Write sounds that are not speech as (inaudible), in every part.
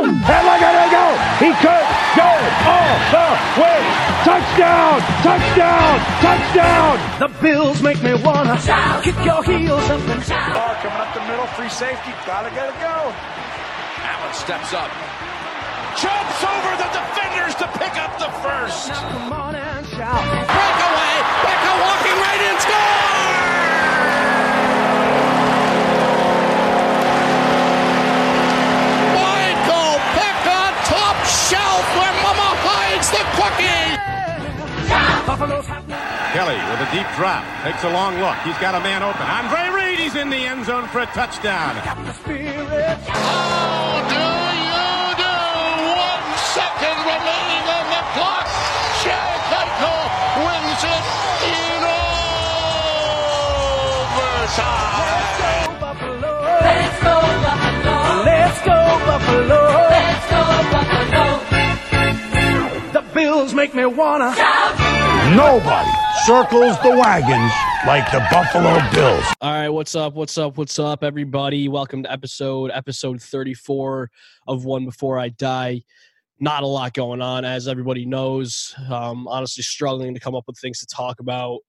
And look at it go! He could go all the way! Touchdown! Touchdown! Touchdown! The Bills make me wanna shout, kick your heels up and shout. Ball coming up the middle, free safety, gotta get it go. Allen steps up, jumps over the defenders to pick up the first. Now come on and shout. Breakaway, Becca walking right in, score! Buffalo's happening. Kelly with a deep drop. Takes a long look. He's got a man open. Andre Reed, he's in the end zone for a touchdown. The spirit. How do you do? One second remaining on the clock. Chad Keiko wins it in overtime. Go Buffalo. Let's go Buffalo. Let's go Buffalo. Let's go Buffalo. The Bills make me wanna Nobody circles the wagons like the Buffalo Bills. All right, what's up? What's up? What's up, everybody? Welcome to episode episode 34 of One Before I Die. Not a lot going on, as everybody knows. Um, honestly, struggling to come up with things to talk about.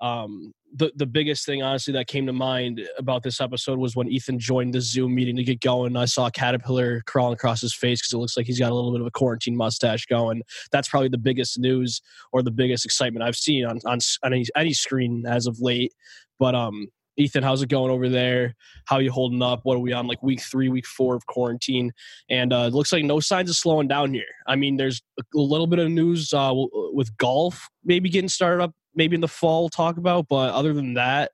Um, the the biggest thing, honestly, that came to mind about this episode was when Ethan joined the Zoom meeting to get going. I saw a caterpillar crawling across his face because it looks like he's got a little bit of a quarantine mustache going. That's probably the biggest news or the biggest excitement I've seen on on, on any, any screen as of late. But um, Ethan, how's it going over there? How you holding up? What are we on like week three, week four of quarantine? And uh, it looks like no signs of slowing down here. I mean, there's a little bit of news uh, with golf maybe getting started up, maybe in the fall. We'll talk about, but other than that,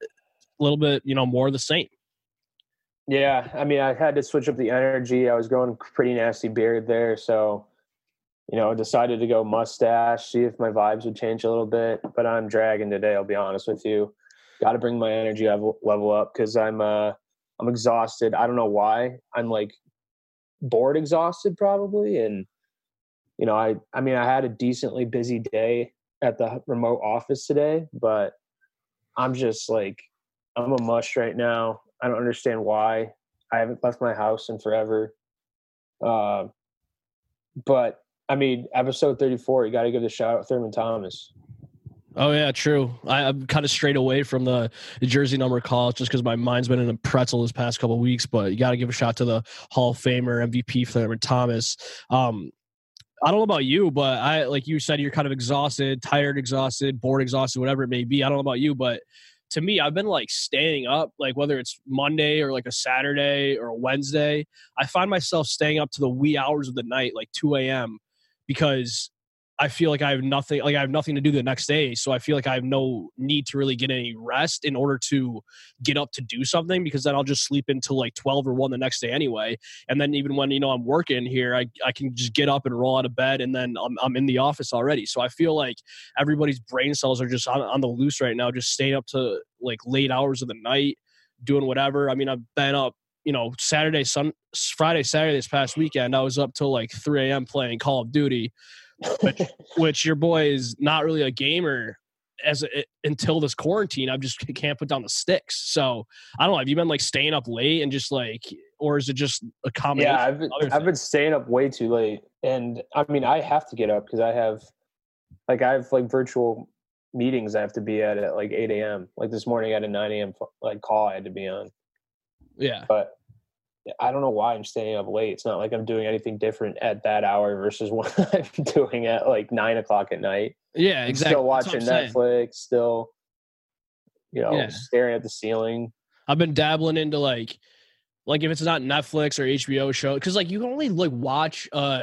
a little bit, you know, more the same. Yeah, I mean, I had to switch up the energy. I was going pretty nasty beard there, so you know, decided to go mustache, see if my vibes would change a little bit. But I'm dragging today. I'll be honest with you. Got to bring my energy level, level up because I'm uh I'm exhausted. I don't know why. I'm like bored, exhausted probably, and you know, I I mean, I had a decently busy day at the remote office today, but I'm just like I'm a mush right now. I don't understand why. I haven't left my house in forever. Uh, but I mean, episode 34, you got to give the shout out Thurman Thomas. Oh yeah, true. I, I'm kind of straight away from the, jersey number call just because my mind's been in a pretzel this past couple weeks. But you got to give a shout to the Hall of Famer MVP Thurman Thomas. Um, I don't know about you, but I like you said you're kind of exhausted, tired, exhausted, bored, exhausted, whatever it may be. I don't know about you, but to me, I've been like staying up, like whether it's Monday or like a Saturday or a Wednesday. I find myself staying up to the wee hours of the night, like 2 a.m. because I feel like I have nothing like I have nothing to do the next day. So I feel like I have no need to really get any rest in order to get up to do something because then I'll just sleep until like 12 or 1 the next day anyway. And then even when you know I'm working here, I, I can just get up and roll out of bed and then I'm I'm in the office already. So I feel like everybody's brain cells are just on, on the loose right now, just staying up to like late hours of the night, doing whatever. I mean, I've been up you know, Saturday, Sun, Friday, Saturday this past weekend, I was up till like 3 a.m. playing Call of Duty, which, (laughs) which your boy is not really a gamer as a, until this quarantine. I just can't put down the sticks. So I don't know. Have you been like staying up late and just like, or is it just a combination? Yeah, I've been, I've been staying up way too late. And I mean, I have to get up because I have, like, I have like virtual meetings I have to be at at like 8 a.m. Like this morning, I had a 9 a.m. like call I had to be on. yeah. But I don't know why I'm staying up late. It's not like I'm doing anything different at that hour versus (laughs) what I'm doing at like nine o'clock at night. Yeah, exactly. Still watching saying. Netflix, still, you know, Yeah. staring at the ceiling. I've been dabbling into like like if it's not Netflix or HBO show because like you can only like watch uh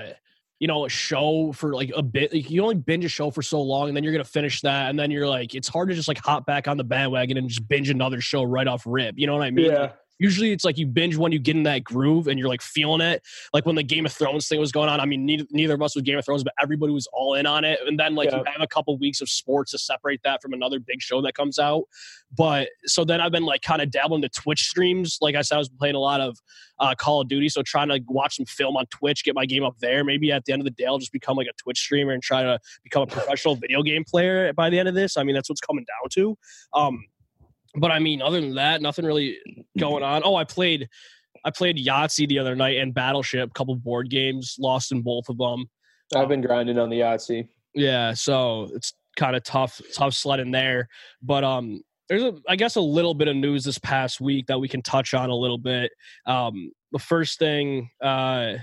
you know a show for like a bit like, you only binge a show for so long and then you're gonna finish that and then you're like it's hard to just like hop back on the bandwagon and just binge another show right off rip you know what I mean Like, usually it's like you binge when you get in that groove and you're like feeling it. Like when the Game of Thrones thing was going on. I mean, neither, neither of us was Game of Thrones, but everybody was all in on it. And then like you have a couple weeks of sports to separate that from another big show that comes out. But so then I've been like kind of dabbling to Twitch streams. Like I said, I was playing a lot of uh, Call of Duty, so trying to watch some film on Twitch, get my game up there. Maybe at the end of the day, I'll just become like a Twitch streamer and try to become a professional video game player by the end of this. I mean, that's what's coming down to. Um, but I mean, other than that, nothing really going on. Oh, I played I played Yahtzee the other night and Battleship, a couple board games, lost in both of them. I've been grinding on the Yahtzee. Yeah, so it's kind of tough, tough sledding there. But um, there's a, I guess, a little bit of news this past week that we can touch on a little bit. Um, the first thing uh,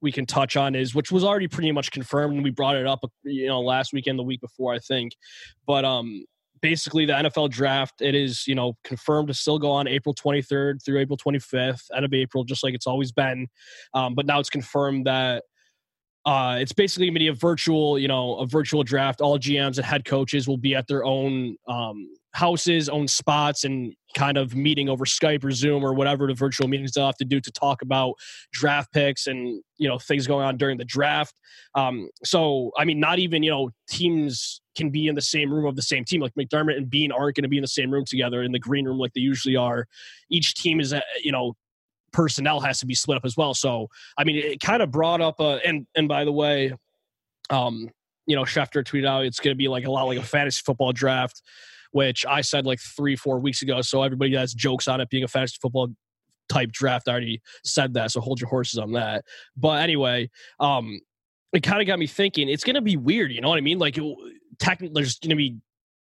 we can touch on is, which was already pretty much confirmed, and we brought it up, you know, last weekend, the week before, I think. But um, basically, the NFL draft it is, you know, confirmed to still go on April 23rd through April 25th, end of April, just like it's always been. Um, but now it's confirmed that uh, it's basically going to be a virtual, you know, a virtual draft. All GMs and head coaches will be at their own um, houses, own spots, and kind of meeting over Skype or Zoom or whatever the virtual meetings they'll have to do to talk about draft picks and you know things going on during the draft. Um, so, I mean, not even you know teams can be in the same room of the same team. Like McDermott and Beane aren't going to be in the same room together in the green room like they usually are. Each team is, uh, you know, personnel has to be split up as well. So I mean, it kind of brought up a and and by the way, um, you know, Schefter tweeted out it's going to be like a lot like a fantasy football draft, which I said like three four weeks ago. So everybody has jokes on it being a fantasy football type draft. I already said that, so hold your horses on that. But anyway, um, it kind of got me thinking. It's going to be weird, you know what I mean? Like, technically, there's going to be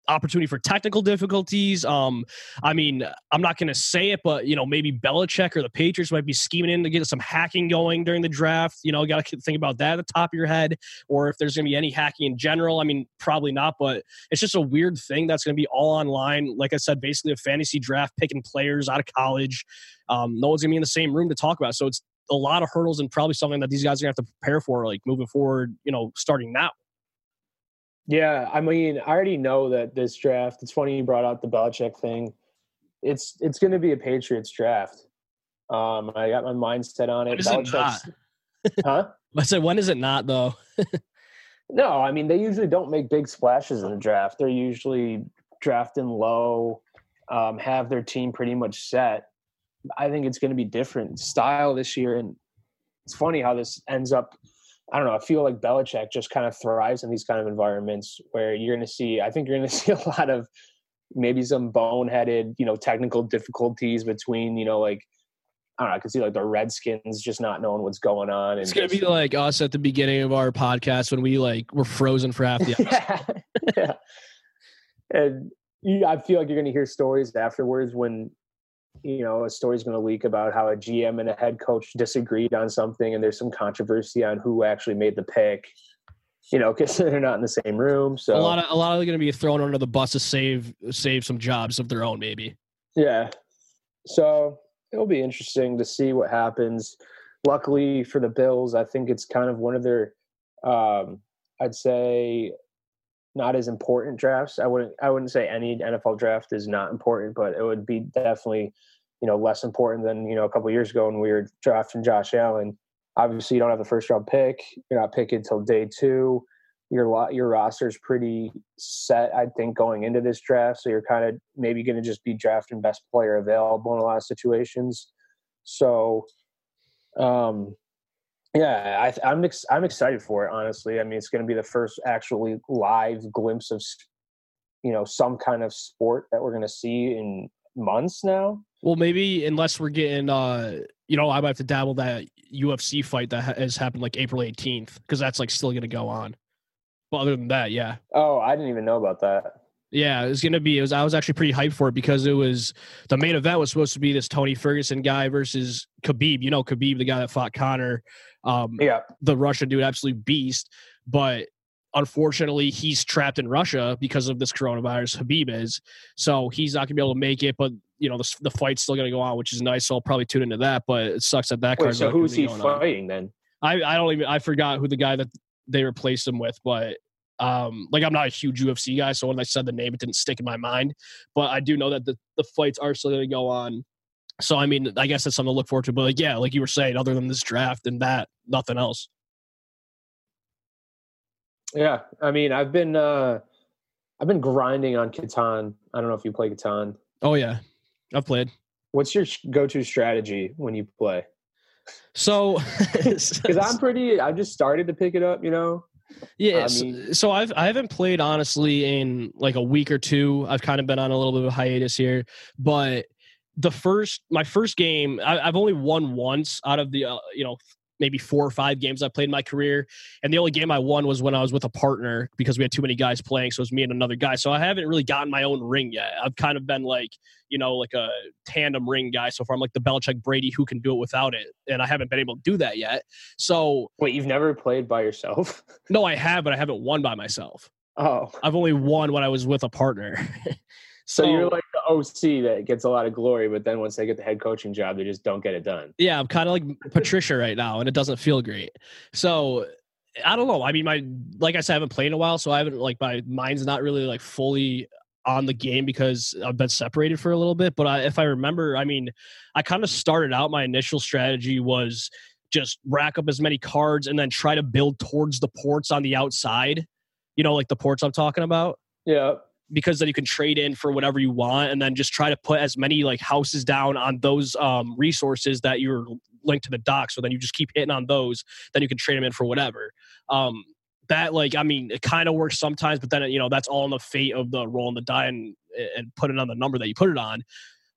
opportunity for technical difficulties. Um, I mean, I'm not going to say it, but you know, maybe Belichick or the Patriots might be scheming in to get some hacking going during the draft. You know, got to think about that at the top of your head, or if there's going to be any hacking in general. I mean, probably not, but it's just a weird thing that's going to be all online. Like I said, basically a fantasy draft, picking players out of college. Um, no one's going to be in the same room to talk about. So it's a lot of hurdles and probably something that these guys are going to have to prepare for, like moving forward. You know, starting now. Yeah, I mean, I already know that this draft. It's funny you brought out the Belichick thing. It's it's going to be a Patriots draft. Um, I got my mind set on it. When is it not? (laughs) huh? I said, when is it not though? (laughs) no, I mean they usually don't make big splashes in the draft. They're usually drafting low, um, have their team pretty much set. I think it's going to be different style this year, and it's funny how this ends up I don't know. I feel like Belichick just kind of thrives in these kind of environments where you're going to see. I think you're going (laughs) to see a lot of maybe some boneheaded, you know, technical difficulties between, you know, like I don't know. I can see like the Redskins just not knowing what's going on. And it's gonna just, be like us at the beginning of our podcast when we like were frozen for half the (laughs) episode. yeah. (laughs) yeah. And you, I feel like you're gonna hear stories afterwards when you know a story's going to leak about how a GM and a head coach disagreed on something, and there's some controversy on who actually made the pick. You know, because (laughs) they're not in the same room. So a lot of a lot of going to be thrown under the bus to save save some jobs of their own, maybe. Yeah. So it'll be interesting to see what happens. Luckily for the Bills, I think it's kind of one of their, um, I'd say, not as important drafts. I wouldn't I wouldn't say any NFL draft is not important, but it would be definitely you know less important than you know a couple years ago when we were drafting Josh Allen. Obviously, you don't have the first round pick. You're not picking until day two. Your lot your roster is pretty set, I think, going into this draft. So you're kind of maybe going to just be drafting best player available in a lot of situations. So, um, yeah, I, I'm ex- I'm excited for it. Honestly, I mean, it's going to be the first actually live glimpse of you know some kind of sport that we're going to see in months now. Well, maybe unless we're getting, uh, you know, I might have to dabble that UFC fight that has happened like April 18th because that's like still going to go on. But other than that, yeah. Oh, I didn't even know about that. Yeah, it was gonna be. It was. I was actually pretty hyped for it because it was the main event was supposed to be this Tony Ferguson guy versus Khabib. You know, Khabib, the guy that fought Conor. Um, yeah, the Russian dude, absolute beast. But unfortunately, he's trapped in Russia because of this coronavirus. Khabib is, so he's not gonna be able to make it. But you know, the, the fight's still gonna go on, which is nice. So I'll probably tune into that. But it sucks that that. Wait, so who's he fighting on. then? I I don't even. I forgot who the guy that they replaced him with, but um, like I'm not a huge UFC guy, so when I said the name, it didn't stick in my mind. But I do know that the, the fights are still going to go on. So I mean, I guess that's something to look forward to. But like, yeah, like you were saying, other than this draft and that, nothing else. Yeah, I mean, I've been uh I've been grinding on Catan. I don't know if you play Catan. Oh yeah, I've played. What's your go-to strategy when you play? So, (laughs) (laughs) because I'm pretty, I just started to pick it up. You know, yeah, I mean, so I've I haven't played honestly in like a week or two. I've kind of been on a little bit of a hiatus here, but the first my first game I, have only won once out of the uh, you know maybe four or five games I played in my career. And the only game I won was when I was with a partner because we had too many guys playing. So it was me and another guy. So I haven't really gotten my own ring yet. I've kind of been like, you know, like a tandem ring guy so far. I'm like the Belichick Brady who can do it without it. And I haven't been able to do that yet. So wait, you've never played by yourself? (laughs) no, I have, but I haven't won by myself. Oh, I've only won when I was with a partner. So, (laughs) so, you're like OC that gets a lot of glory, but then once they get the head coaching job, they just don't get it done. Yeah, I'm kind of like Patricia right now, and it doesn't feel great. So I don't know. I mean, my like I said, I haven't played in a while, so I haven't like my mind's not really like fully on the game because I've been separated for a little bit. But I, if I remember, I mean, I kind of started out. My initial strategy was just rack up as many cards and then try to build towards the ports on the outside. You know, like the ports I'm talking about. Yeah because then you can trade in for whatever you want and then just try to put as many like houses down on those um, resources that you're linked to the dock. So then you just keep hitting on those then you can trade them in for whatever. Um, that like i mean it kind of works sometimes but then you know that's all in the fate of the roll in the die and and put it on the number that you put it on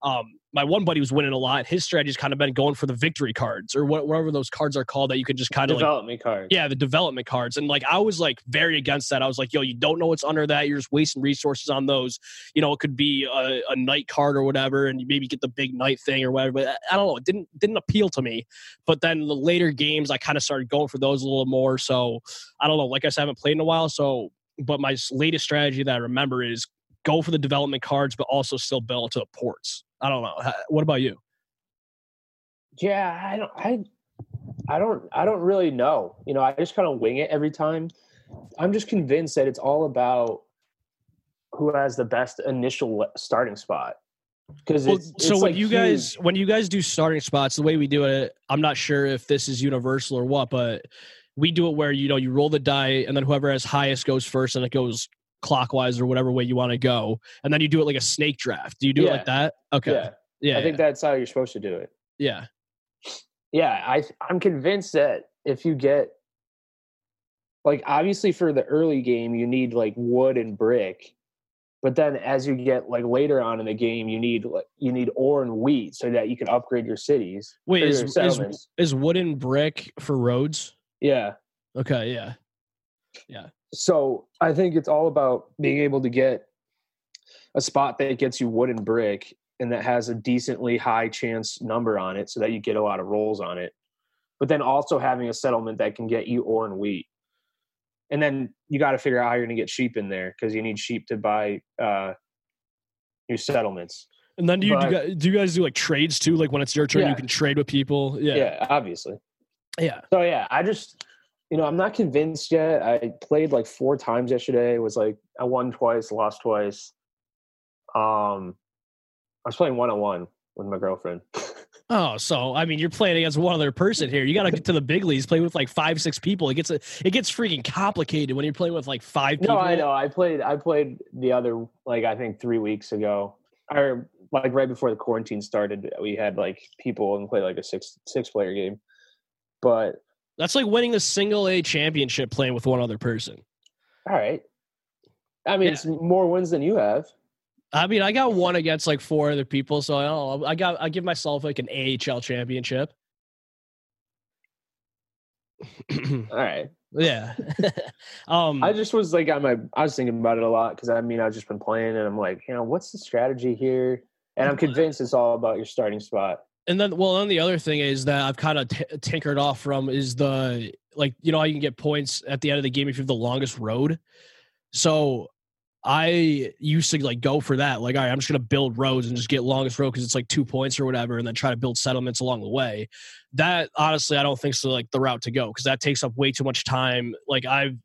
um, my one buddy was winning a lot. His strategy's kind of been going for the victory cards or whatever those cards are called that you can just kind of development like, cards. Yeah, the development cards. And like I was like very against that. I was like, yo, you don't know what's under that. You're just wasting resources on those. You know, it could be a, a knight card or whatever, and you maybe get the big knight thing or whatever. But I don't know. It didn't didn't appeal to me. But then the later games, I kind of started going for those a little more. So I don't know. Like I said, I haven't played in a while. So but my latest strategy that I remember is go for the development cards, but also still build to the ports. I don't know. What about you? Yeah, I don't. I I don't. I don't really know. You know, I just kind of wing it every time. I'm just convinced that it's all about who has the best initial starting spot. Because well, so when like you guys when you guys do starting spots, the way we do it, I'm not sure if this is universal or what, but we do it where you know you roll the die and then whoever has highest goes first, and it goes clockwise or whatever way you want to go, and then you do it like a snake draft. Do you do yeah. it like that? Okay. Yeah. Yeah. I think that's how you're supposed to do it. Yeah. Yeah. I I'm convinced that if you get like obviously for the early game you need like wood and brick but then as you get like later on in the game you need like you need ore and wheat so that you can upgrade your cities wait is, is, is wood and brick for roads yeah okay yeah yeah so I think it's all about being able to get a spot that gets you wood and brick and that has a decently high chance number on it so that you get a lot of rolls on it. But then also having a settlement that can get you ore and wheat. And then you got to figure out how you're going to get sheep in there because you need sheep to buy uh, your settlements. And then do you, but, do you, guys, do you guys do like trades too? Like when it's your turn, yeah. you can trade with people. Yeah. Yeah, obviously. Yeah. So yeah, I just you know, I'm not convinced yet. I played like four times yesterday. It was like I won twice, lost twice. Um, I was playing one on one with my girlfriend. (laughs) oh, so I mean, you're playing against one other person here. You got to get to the big leagues, play with like five, six people. It gets a, it gets freaking complicated when you're playing with like five. people. No, I know. I played. I played the other like I think three weeks ago, or like right before the quarantine started. We had like people and play like a six six player game, but that's like winning the single A championship playing with one other person. All right. I mean, yeah. it's more wins than you have. I mean, I got one against like four other people, so I don't know. I got I give myself like an AHL championship. (clears throat) All right. Yeah. (laughs) um I just was like on my I was thinking about it a lot because I mean I've just been playing and I'm like, you know, what's the strategy here? And I'm convinced it's all about your starting spot and then well then the other thing is that i've kind of t- tinkered off from is the like you know you can get points at the end of the game if you have the longest road? So i used to like go for that like all right i'm just gonna build roads and just get longest road because it's like two points or whatever and then try to build settlements along the way. That honestly i don't think so like the route to go because that takes up way too much time. Like i've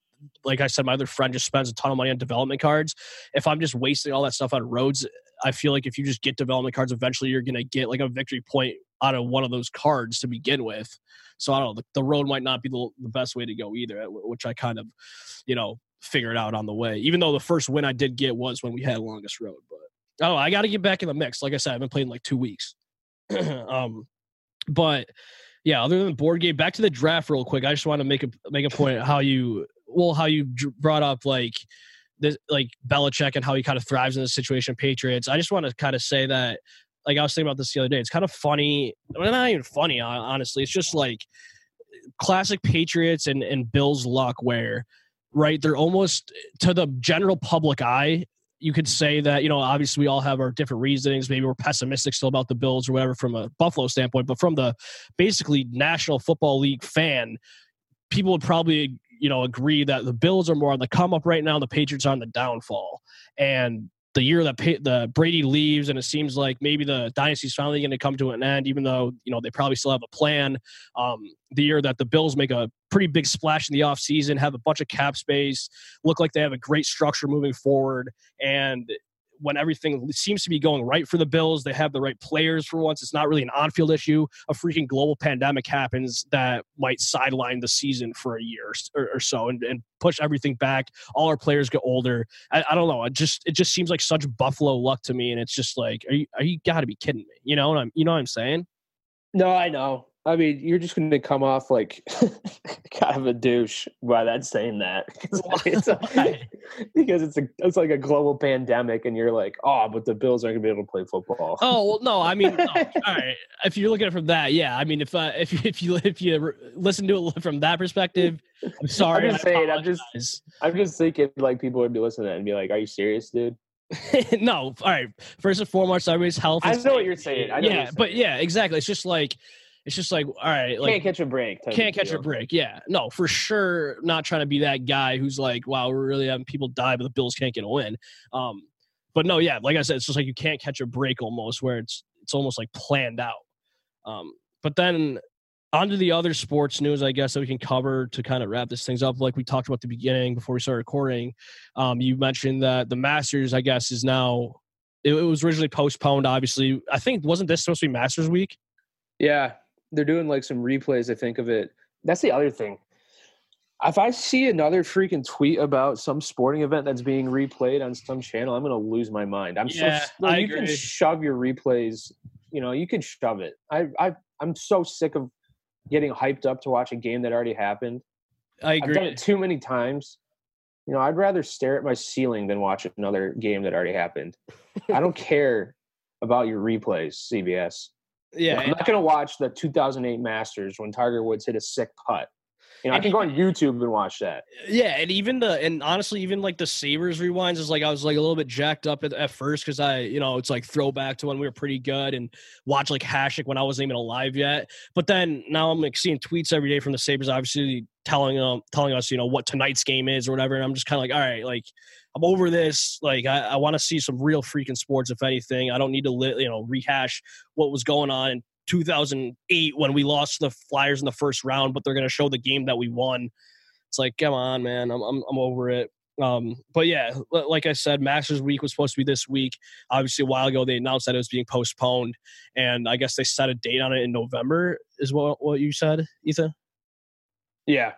like I said, my other friend just spends a ton of money on development cards. If I'm just wasting all that stuff on roads, I feel like if you just get development cards, eventually you're going to get like a victory point out of one of those cards to begin with. So I don't know. The, the road might not be the, the best way to go either, which I kind of, you know, figured out on the way. Even though the first win I did get was when we had longest road, but oh, I got to get back in the mix. Like I said, I've been playing like two weeks. (clears throat) um, but yeah, other than board game, back to the draft real quick. I just want to make a make a point how you well how you brought up like this like Belichick and how he kind of thrives in this situation. Patriots. I just want to kind of say that like I was thinking about this the other day. It's kind of funny. Well, not even funny, honestly. It's just like classic Patriots and and Bills luck, where right they're almost to the general public eye. You could say that you know obviously we all have our different reasonings. Maybe we're pessimistic still about the Bills or whatever from a Buffalo standpoint, but from the basically National Football League fan, people would probably you know agree that the Bills are more on the come up right now. The Patriots are on the downfall, and the year that pa- the Brady leaves, and it seems like maybe the dynasty's finally going to come to an end, even though you know they probably still have a plan. Um, the year that the Bills make a pretty big splash in the offseason, have a bunch of cap space, look like they have a great structure moving forward, and when everything seems to be going right for the Bills, they have the right players for once. It's not really an on-field issue. A freaking global pandemic happens that might sideline the season for a year or, or so and, and push everything back. All our players get older. I, I don't know. It just it just seems like such Buffalo luck to me, and it's just like, are you are you got to be kidding me? You know what I'm you know what I'm saying? No, I know. I mean, you're just going to come off like (laughs) kind of a douche by that saying that (laughs) because it's, (laughs) a, because it's a it's like a global pandemic, and you're like, oh, but the Bills aren't going to be able to play football. Oh well, no, I mean, no. all right. If you're looking at it from that, yeah, I mean, if uh, if if you if you listen to it from that perspective, I'm sorry. I'm just saying. I'm just. I'm just thinking like people would be listening and be like, "Are you serious, dude?" no, all right. First and foremost, everybody's health. I know what you're saying. I know what yeah, you're but yeah, exactly. It's just like it's just like all right, like can't catch a break. can't of catch a break. Yeah, no, for sure. Not trying to be that guy who's like, wow, we're really having people die, but the Bills can't get a win. Um, but no, yeah, like I said, it's just like you can't catch a break almost, where it's it's almost like planned out. Um, but then on to the other sports news, I guess that we can cover to kind of wrap this things up. Like we talked about at the beginning before we started recording, um, you mentioned that the Masters, I guess, is now. It, it was originally postponed. Obviously, I think wasn't this supposed to be Masters week? Yeah, they're doing like some replays. I think of it. That's the other thing. If I see another freaking tweet about some sporting event that's being replayed on some channel, I'm gonna lose my mind. I'm Yeah, so I you can shove your replays. You know, you can shove it. I I I'm so sick of getting hyped up to watch a game that already happened. I I've done agree. it too many times. You know, I'd rather stare at my ceiling than watch another game that already happened. I don't (laughs) care about your replays, CBS. Yeah, I'm not going to watch the 2008 Masters when Tiger Woods hit a sick putt. You know, I can go on YouTube and watch that. Yeah, and even the and honestly, even like the Sabres rewinds is like I was like a little bit jacked up at, at first because I, you know, it's like throwback to when we were pretty good and watch like Hasek when I wasn't even alive yet. But then now I'm like seeing tweets every day from the Sabres, obviously telling um telling us, you know, what tonight's game is or whatever. And I'm just kind of like, all right, like I'm over this. Like I, I want to see some real freaking sports, if anything. I don't need to li- you know rehash what was going on 2008 when we lost the Flyers in the first round, but they're going to show the game that we won. It's like, come on, man, I'm I'm, I'm over it. Um, but yeah, like I said, Masters Week was supposed to be this week. Obviously, a while ago they announced that it was being postponed, and I guess they set a date on it in November. Is what what you said, Ethan? Yeah.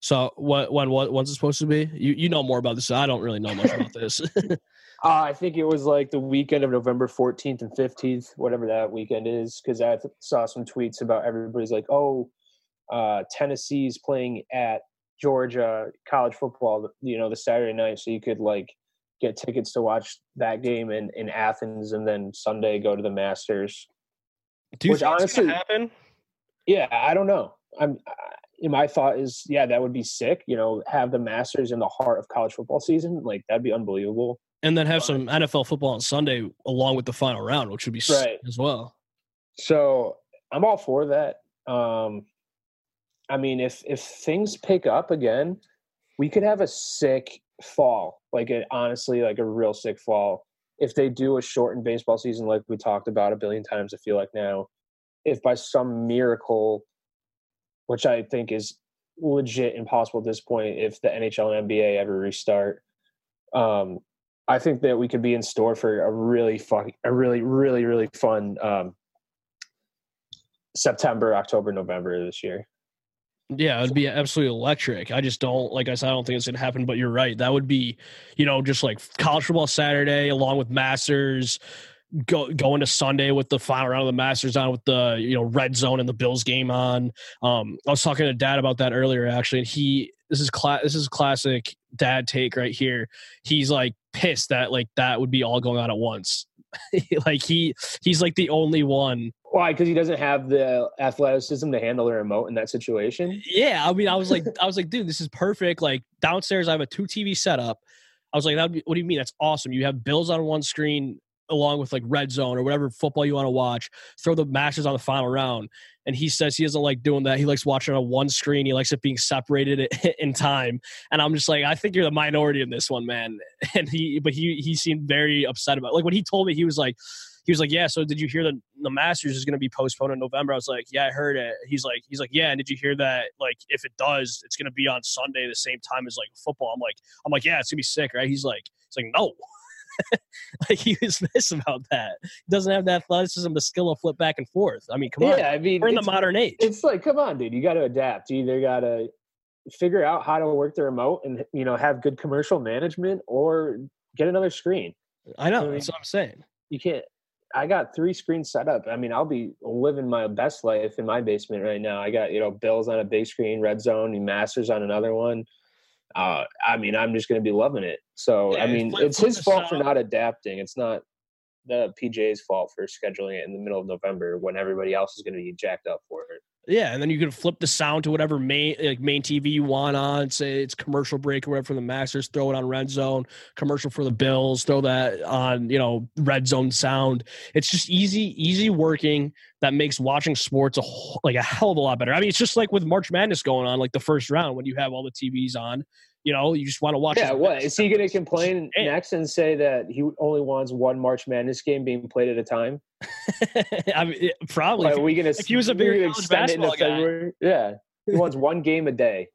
So what when what when's it supposed to be? You you know more about this. I don't really know much about this. (laughs) Uh, I think it was like the weekend of November 14th and 15th, whatever that weekend is, because I saw some tweets about everybody's like, oh, uh, Tennessee's playing at Georgia college football, you know, the Saturday night. So you could like get tickets to watch that game in, in Athens and then Sunday go to the Masters. Do you Which honestly- happen? Yeah, I don't know. I'm. I, my thought is, yeah, that would be sick. You know, have the Masters in the heart of college football season, like that'd be unbelievable. And then have some NFL football on Sunday along with the final round, which would be sick Right. as well. So I'm all for that. Um, I mean, if if things pick up again, we could have a sick fall. Like it, honestly, like a real sick fall. If they do a shortened baseball season, like we talked about a billion times, I feel like now, if by some miracle, which I think is legit impossible at this point, if the NHL and NBA ever restart, um, I think that we could be in store for a really fun, a really, really, really fun um, September, October, November this year. Yeah, it'd be absolutely electric. I just don't like I said, I don't think it's gonna happen, but you're right. That would be, you know, just like college football Saturday along with Masters, go going to Sunday with the final round of the Masters on with the you know red zone and the Bills game on. Um, I was talking to Dad about that earlier actually, and he this is cla- this is classic dad take right here. He's like pissed that like that would be all going on at once. (laughs) like he he's like the only one. Why? Because he doesn't have the athleticism to handle the remote in that situation. Yeah, I mean, I was like, I was like, dude, this is perfect. Like downstairs, I have a two TV setup. I was like, that. What do you mean? That's awesome. You have Bills on one screen along with like red zone or whatever football you want to watch. Throw the Masters on the final round. And he says he doesn't like doing that. He likes watching on one screen. He likes it being separated (laughs) in time. And I'm just like, I think you're the minority in this one, man. (laughs) And he, but he he seemed very upset about. It. Like when he told me, he was like, he was like, yeah. So did you hear that the Masters is going to be postponed in November? I was like, yeah, I heard it. He's like, he's like, yeah. And did you hear that? Like, if it does, it's going to be on Sunday, the same time as like football. I'm like, I'm like, yeah, it's gonna be sick, right? He's like, he's like, no. (laughs) like he was (laughs) pissed about that. He doesn't have the athleticism, the skill to flip back and forth. I mean, come on. Yeah, I mean, we're in the modern age. It's like, come on, dude, you got to adapt. You either got to figure out how to work the remote and you know have good commercial management, or get another screen. I know. I mean- That's what I'm saying. You can't. I got three screens set up. I mean, I'll be living my best life in my basement right now. I got you know Bills on a big screen, Red Zone, and Masters on another one. Uh, I mean, I'm just going to be loving it. So, Yeah, I mean, flip- it's flip his fault for not adapting. It's not the PJ's fault for scheduling it in the middle of November when everybody else is going to be jacked up for it. Yeah, and then you can flip the sound to whatever main like main TV you want on. Say it's commercial break or whatever for the Masters. Throw it on Red Zone. Commercial for the Bills. Throw that on you know Red Zone sound. It's just easy, easy working. That makes watching sports a whole, like a hell of a lot better. I mean, it's just like with March Madness going on, like the first round when you have all the TVs on. You know, you just want to watch. Yeah, what is he going to complain Yeah. next and say that he only wants one March Madness game being played at a time? (laughs) I mean, it- probably. Are we going to? if he was a bigger college basketball guy. February? Yeah, he wants (laughs) one game a day.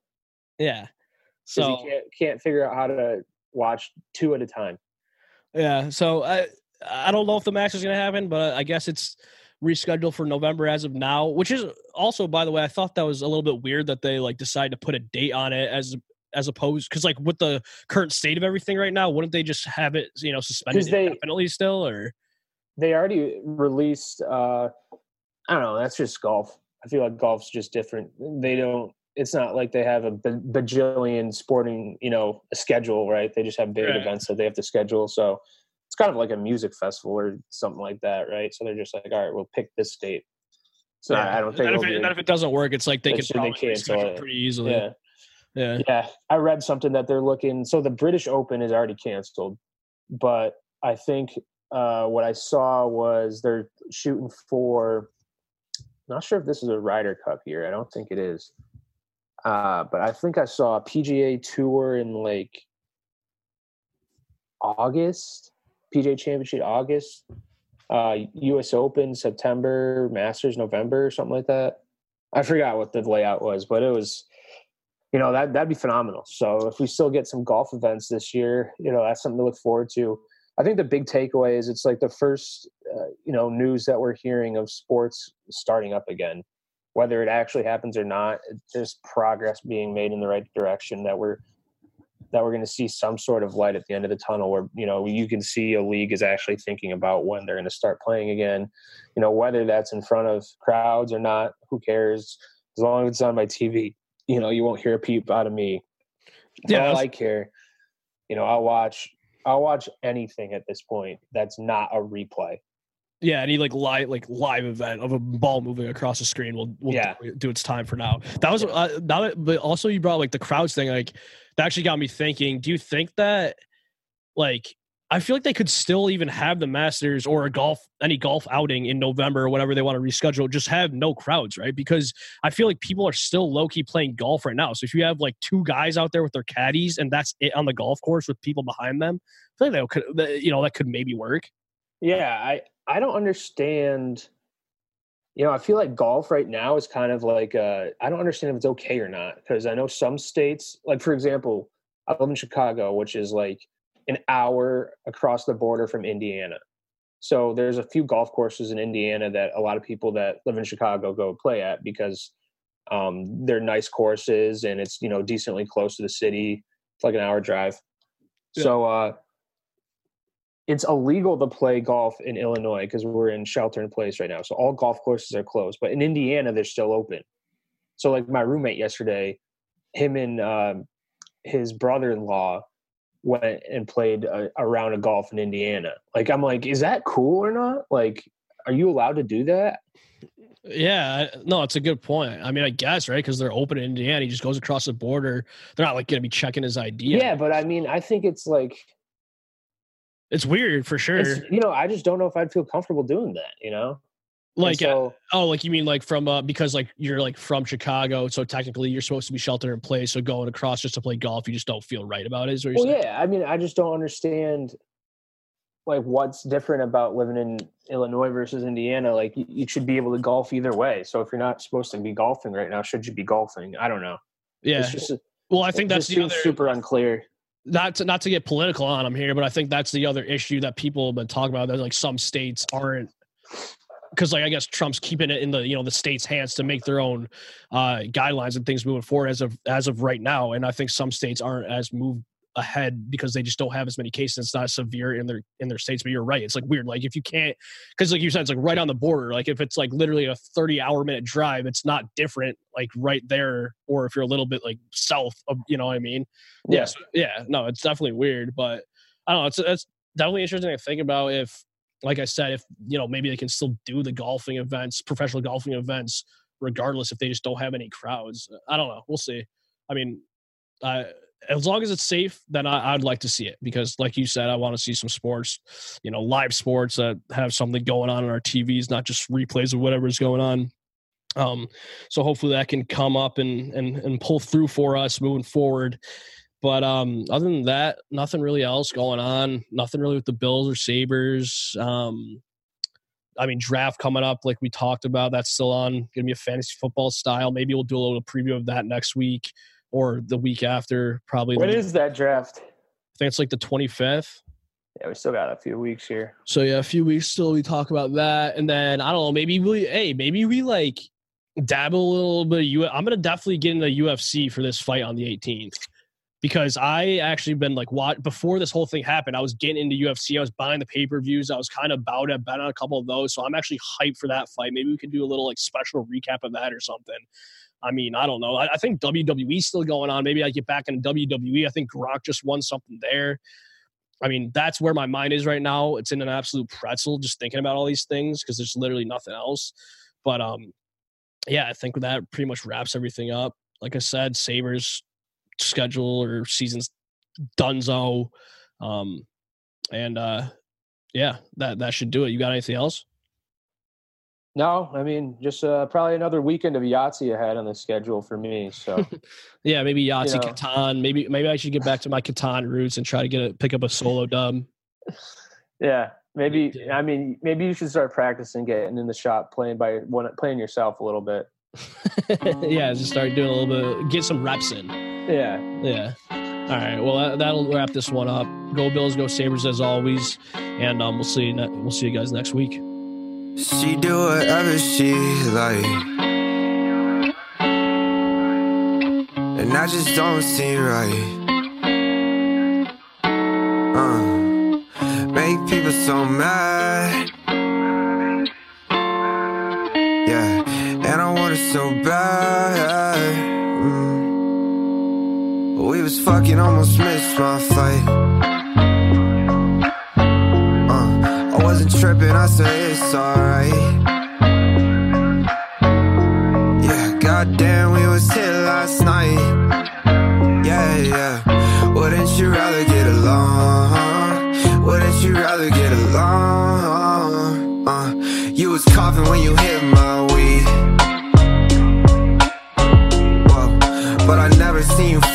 yeah. So So he can't, can't figure out how to watch two at a time. Yeah, so I I don't know if the match is going to happen, but I guess it's rescheduled for November as of now. Which is also, by the way, I thought that was a little bit weird that they like decided to put a date on it as as opposed because like with the current state of everything right now, wouldn't they just have it you know suspended they- indefinitely still or They already released. uh I don't know. That's just golf. I feel like golf's just different. They don't. It's not like they have a bajillion sporting, you know, a schedule, right? They just have big Right. events that they have to schedule. So it's kind of like a music festival or something like that, right? So they're just like, all right, we'll pick this date. So I I don't think And if, it, if it doesn't work, it's like they They could should- they probably cancel it. pretty easily. yeah. Yeah. Yeah, I read something that they're looking. So the British Open is already canceled, but I think uh, what I saw was they're shooting for. Not sure if this is a Ryder Cup year. I don't think it is. Uh, but I think I saw a PGA Tour in like August, PGA Championship August, uh, U.S. Open September, Masters November, something like that. I forgot what the layout was, but it was you know that that'd be phenomenal. So if we still get some golf events this year, you know that's something to look forward to. I think the big takeaway is it's like the first uh, you know news that we're hearing of sports starting up again. Whether it actually happens or not, there's progress being made in the right direction. That we're that we're going to see some sort of light at the end of the tunnel, where you know you can see a league is actually thinking about when they're going to start playing again. You know whether that's in front of crowds or not, who cares? As long as it's on my TV you know, you won't hear a peep out of me. Yeah, Yeah, all I care. You know, I'll watch. I'll watch anything at this point that's not a replay. Yeah, any like live like live event of a ball moving across the screen will will Yeah. do, its time for now. That was uh, now, that- but also you brought like the crowds thing. Like that actually got me thinking. Do you think that like I feel like they could still even have the Masters or a golf any golf outing in November or whatever they want to reschedule, just have no crowds, right? Because I feel like people are still low key playing golf right now. So if you have like two guys out there with their caddies and that's it on the golf course with people behind them, I feel like that could you know that could maybe work. Yeah, I I don't understand. You know, I feel like golf right now is kind of like uh, I don't understand if it's okay or not because I know some states, like for example, I live in Chicago, which is like an hour across the border from Indiana. So there's a few golf courses in Indiana that a lot of people that live in Chicago go play at because um, they're nice courses and it's you know decently close to the city. It's like an hour drive. Yeah. So uh, it's illegal to play golf in Illinois because we're in shelter in place right now. So all golf courses are closed, but in Indiana they're still open. So like my roommate yesterday, him and um, his brother-in-law went and played a, a round of golf in Indiana. Like I'm like, is that cool or not? Like, are you allowed to do that? Yeah, no, it's a good point. I mean, I guess right because they're open in Indiana. He just goes across the border. They're not like going to be checking his ID. Yeah. but I mean, I think it's like, it's weird for sure. you know, I just don't know if I'd feel comfortable doing that. You know, Like, uh, oh, like you mean like from uh, because like you're like from Chicago, so technically you're supposed to be sheltered in place. So going across just to play golf, you just don't feel right about it. Is what you're well, saying? yeah. I mean, I just don't understand like what's different about living in Illinois versus Indiana. Like you, you should be able to golf either way. So if you're not supposed to be golfing right now, should you be golfing? I don't know. Yeah. Just well, I think that's the other. super unclear. not to not to get political on them here, but I think that's the other issue that people have been talking about. That like some states aren't because like I guess Trump's keeping it in the you know the states' hands to make their own uh, guidelines and things moving forward as of as of right now. And I think some states aren't as moved ahead because they just don't have as many cases. It's not severe in their in their states. But you're right. It's like weird. Like if you can't because like you said, it's like right on the border. Like if it's like literally a 30 hour minute drive, it's not different like right there. Or if you're a little bit like south of you know what I mean. Yeah. Yes. Yeah. No, it's definitely weird, but I don't know. It's it's definitely interesting to think about if, like I said, if you know maybe they can still do the golfing events, professional golfing events, regardless if they just don't have any crowds. I don't know. We'll see. I mean, uh, as long as it's safe, then I, I'd like to see it because, like you said, I want to see some sports, you know, live sports that have something going on on our TVs, not just replays of whatever's going on. Um, so hopefully that can come up and and and pull through for us moving forward. But um, other than that, nothing really else going on. Nothing really with the Bills or Sabres. Um, I mean, draft coming up, like we talked about, that's still on. Going to be a fantasy football style. Maybe we'll do a little preview of that next week or the week after. Probably. When the- is that draft? I think it's like the twenty fifth. Yeah, we still got a few weeks here. So yeah, a few weeks still we talk about that, and then I don't know, maybe we hey, maybe we like dabble a little bit. Of U- I'm gonna definitely get into the UFC for this fight on the 18th because I actually been like what before this whole thing happened. I was getting into UFC. I was buying the pay per views. I was kind of about to bet on a couple of those. So I'm actually hyped for that fight. Maybe we could do a little like special recap of that or something. I mean, I don't know. I, I think WWE's still going on. Maybe I get back into WWE. I think Gronk just won something there. I mean, that's where my mind is right now. It's in an absolute pretzel just thinking about all these things because there's literally nothing else. But um, yeah, I think that pretty much wraps everything up. Like I said, Sabres schedule or seasons dunzo. Um, and uh, yeah, that that should do it. You got anything else? No, I mean, just uh, probably another weekend of Yahtzee ahead on the schedule for me. So (laughs) Yeah, maybe Yahtzee Yeah. Catan. Maybe maybe I should get back to my Catan roots and try to get a pick up a solo dub. yeah, maybe. I mean, maybe you should start practicing getting in the shop playing by one, playing yourself a little bit. (laughs) yeah, just start doing a little bit, get some reps in. Yeah. Yeah. All right. Well, that, that'll wrap this one up. Go Bills, go Sabres as always, and um, we'll see you. Ne- we'll see you guys next week. She do whatever she like. And I just don't see right. Uh, make people so mad. Yeah, and I want it so bad. Was fucking, almost missed my flight. Uh, I wasn't tripping, I said it's alright. Yeah, goddamn, we was here last night. Yeah, yeah. Wouldn't you rather get along? Wouldn't you rather get along? Uh, you was coughing when you hit my weed. Whoa, but I never seen you.